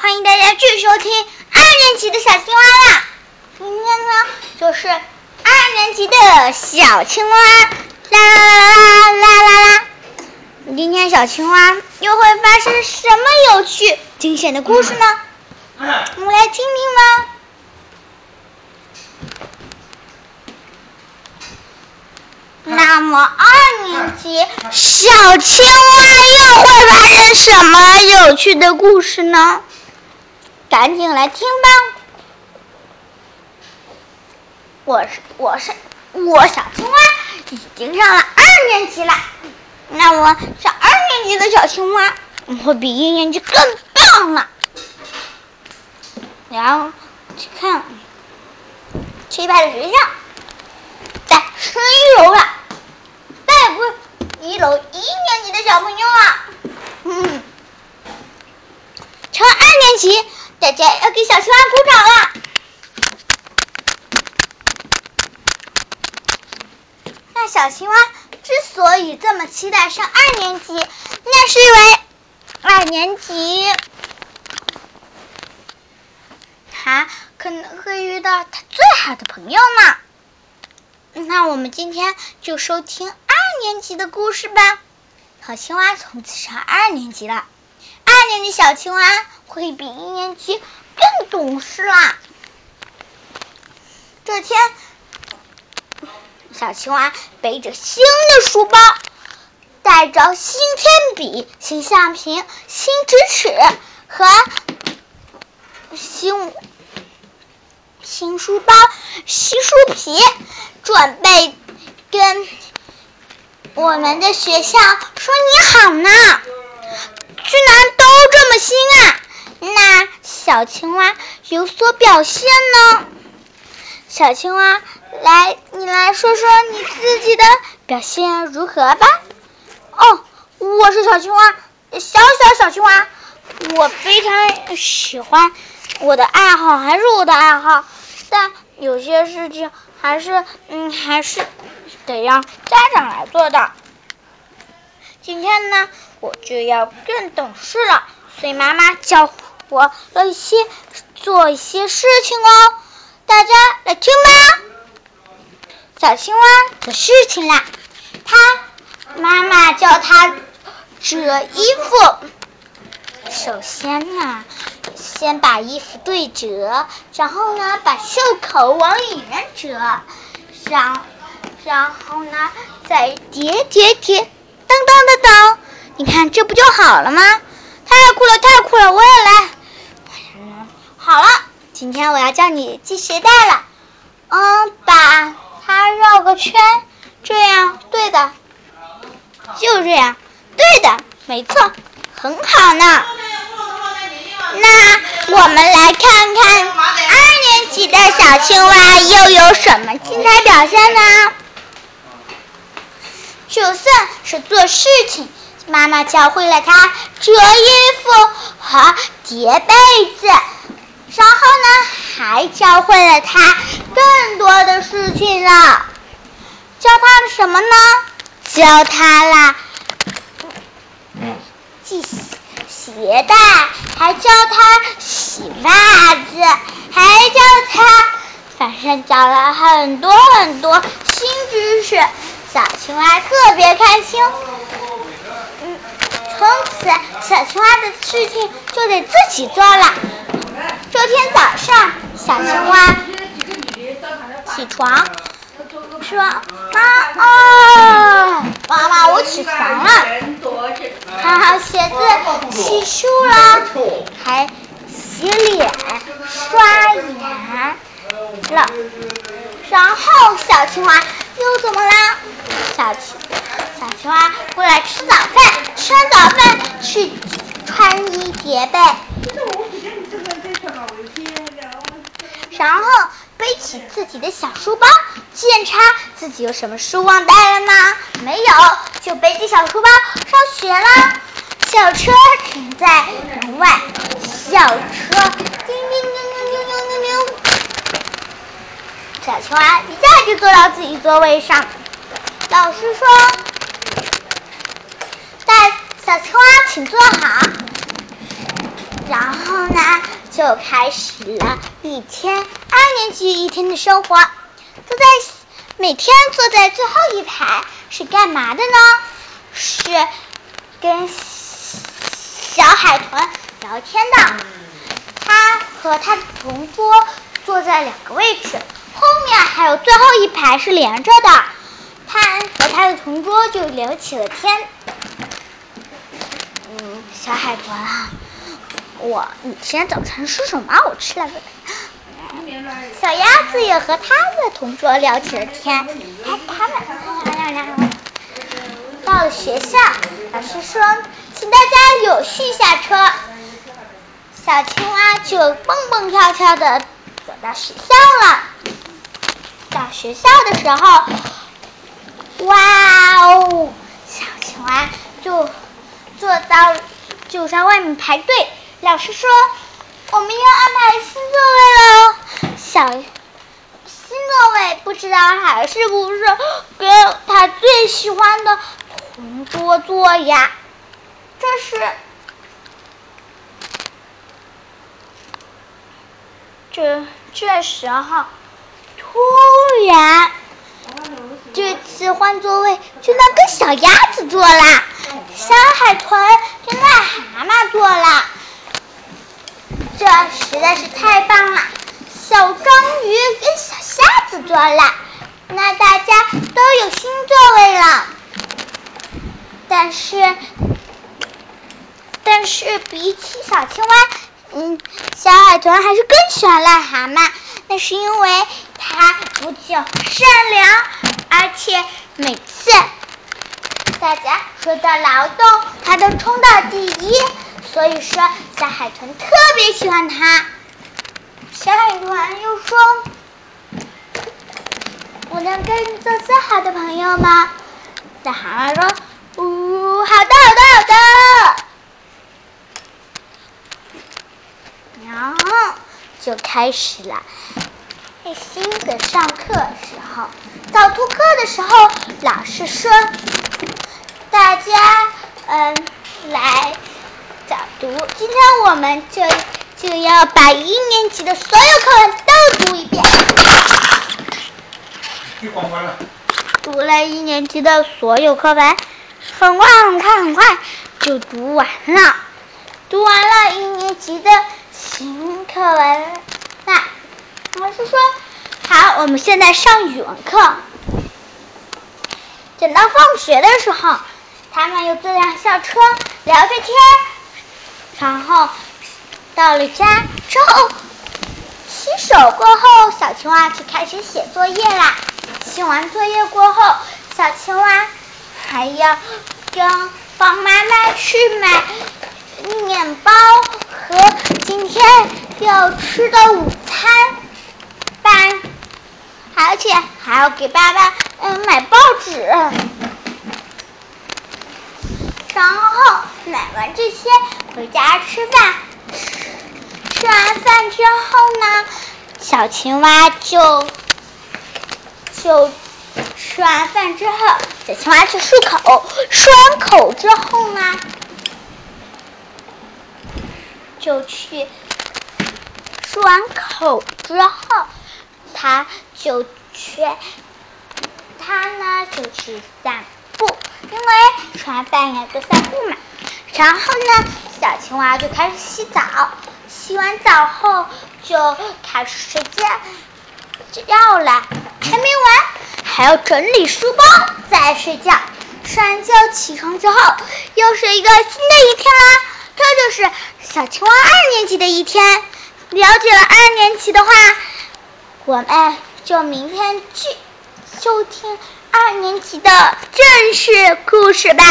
欢迎大家继续收听二年级的小青蛙啦！今天呢，就是二年级的小青蛙，啦啦啦啦啦啦啦！今天小青蛙又会发生什么有趣惊险的故事呢？我们来听听吧。那么二年级小青蛙又会发生什么有趣的故事呢？赶紧来听吧！我是我是我小青蛙已经上了二年级了，那我上二年级的小青蛙会比一年级更棒了。然后去看去一排的学校，在十一楼了，再不一楼一年级的小朋友啊，嗯，成二年级。大家要给小青蛙鼓掌了。那小青蛙之所以这么期待上二年级，那是因为二年级他可能会遇到他最好的朋友呢。那我们今天就收听二年级的故事吧。小青蛙从此上二年级了。二年级小青蛙会比一年级更懂事啦。这天，小青蛙背着新的书包，带着新铅笔、新橡皮、新直尺和新新书包、新书皮，准备跟我们的学校说你好呢。居然都这么新啊！那小青蛙有所表现呢？小青蛙，来，你来说说你自己的表现如何吧。哦，我是小青蛙，小小小青蛙，我非常喜欢我的爱好，还是我的爱好，但有些事情还是，嗯，还是得让家长来做的。今天呢？我就要更懂事了，所以妈妈教我了一些做一些事情哦，大家来听吧。小青蛙的事情啦，他妈妈教他折衣服。首先呢，先把衣服对折，然后呢，把袖口往里面折，然然后呢，再叠叠叠，当当当当。你看，这不就好了吗？太酷了，太酷了！我也来。好了，今天我要教你系鞋带了。嗯，把它绕个圈，这样对的，就这样，对的，没错，很好呢。那我们来看看二年级的小青蛙又有什么精彩表现呢？就算是做事情。妈妈教会了他折衣服和叠被子，然后呢，还教会了他更多的事情了。教他了什么呢？教他了系鞋带，还教他洗袜子，还教他，反正教了很多很多新知识。小青蛙特别开心。从此，小青蛙的事情就得自己做了。这天早上，小青蛙起床说：“妈啊，妈妈，我起床了，穿好鞋子，洗漱了，还洗脸、刷牙了。然后，小青蛙又怎么了？小青。”小青蛙过来吃早饭，吃完早饭去穿衣叠被，然后背起自己的小书包，检查自己有什么书忘带了吗？没有，就背起小书包上学了。校车停在门外，校车叮叮叮叮叮叮叮叮，小青蛙一下就坐到自己座位上。老师说。大小青蛙，请坐好。然后呢，就开始了一天二年级一天的生活。坐在每天坐在最后一排是干嘛的呢？是跟小海豚聊天的。他和他的同桌坐在两个位置，后面还有最后一排是连着的。他和他的同桌就聊起了天。嗯，小海豚啊。我，你今天早餐吃什么？我吃了个。小鸭子也和他的同桌聊起了天。哎，他们到了学校，老师说，请大家有序下车。小青蛙就蹦蹦跳跳的走到学校了。到学校的时候，哇哦，小青蛙就坐到就在外面排队。老师说：“我们要安排新座位了。”小新座位不知道还是不是跟他最喜欢的同桌坐呀？这是这这时候，突然这次换座位就那个小鸭子坐了，小海豚跟癞蛤蟆坐了。这实在是太棒了！小章鱼跟小虾子坐了，那大家都有新座位了。但是，但是比起小青蛙，嗯，小海豚还是更喜欢癞蛤蟆。那是因为它不仅善良，而且每次大家说到劳动，它都冲到第一。所以说，小海豚特别喜欢它。小海豚又说：“我能跟你做最好的朋友吗？”小蛤蟆说：“呜，好的，好的，好的。”然后就开始了耐心的上课时候。早读课的时候，老师说：“大家，嗯，”，今天我们就就要把一年级的所有课文都读一遍。读了一年级的所有课文，很快很快很快就读完了。读完了一年级的新课文，那老师说：“好，我们现在上语文课。”等到放学的时候，他们又坐上校车聊着天。然后到了家之后，洗手过后，小青蛙就开始写作业啦。写完作业过后，小青蛙还要跟帮妈妈去买面包和今天要吃的午餐饭，而且还要给爸爸嗯买报纸。然后买完这些。回家吃饭，吃完饭之后呢，小青蛙就就吃完饭之后，小青蛙去漱口，漱完口之后呢，就去漱完口之后，他就去他呢就去散步，因为吃完饭要就散步嘛。然后呢？小青蛙就开始洗澡，洗完澡后就开始睡觉，睡觉了，还没完，还要整理书包再睡觉。睡完觉起床之后，又是一个新的一天啦。这就是小青蛙二年级的一天。了解了二年级的话，我们就明天去收听二年级的正式故事吧。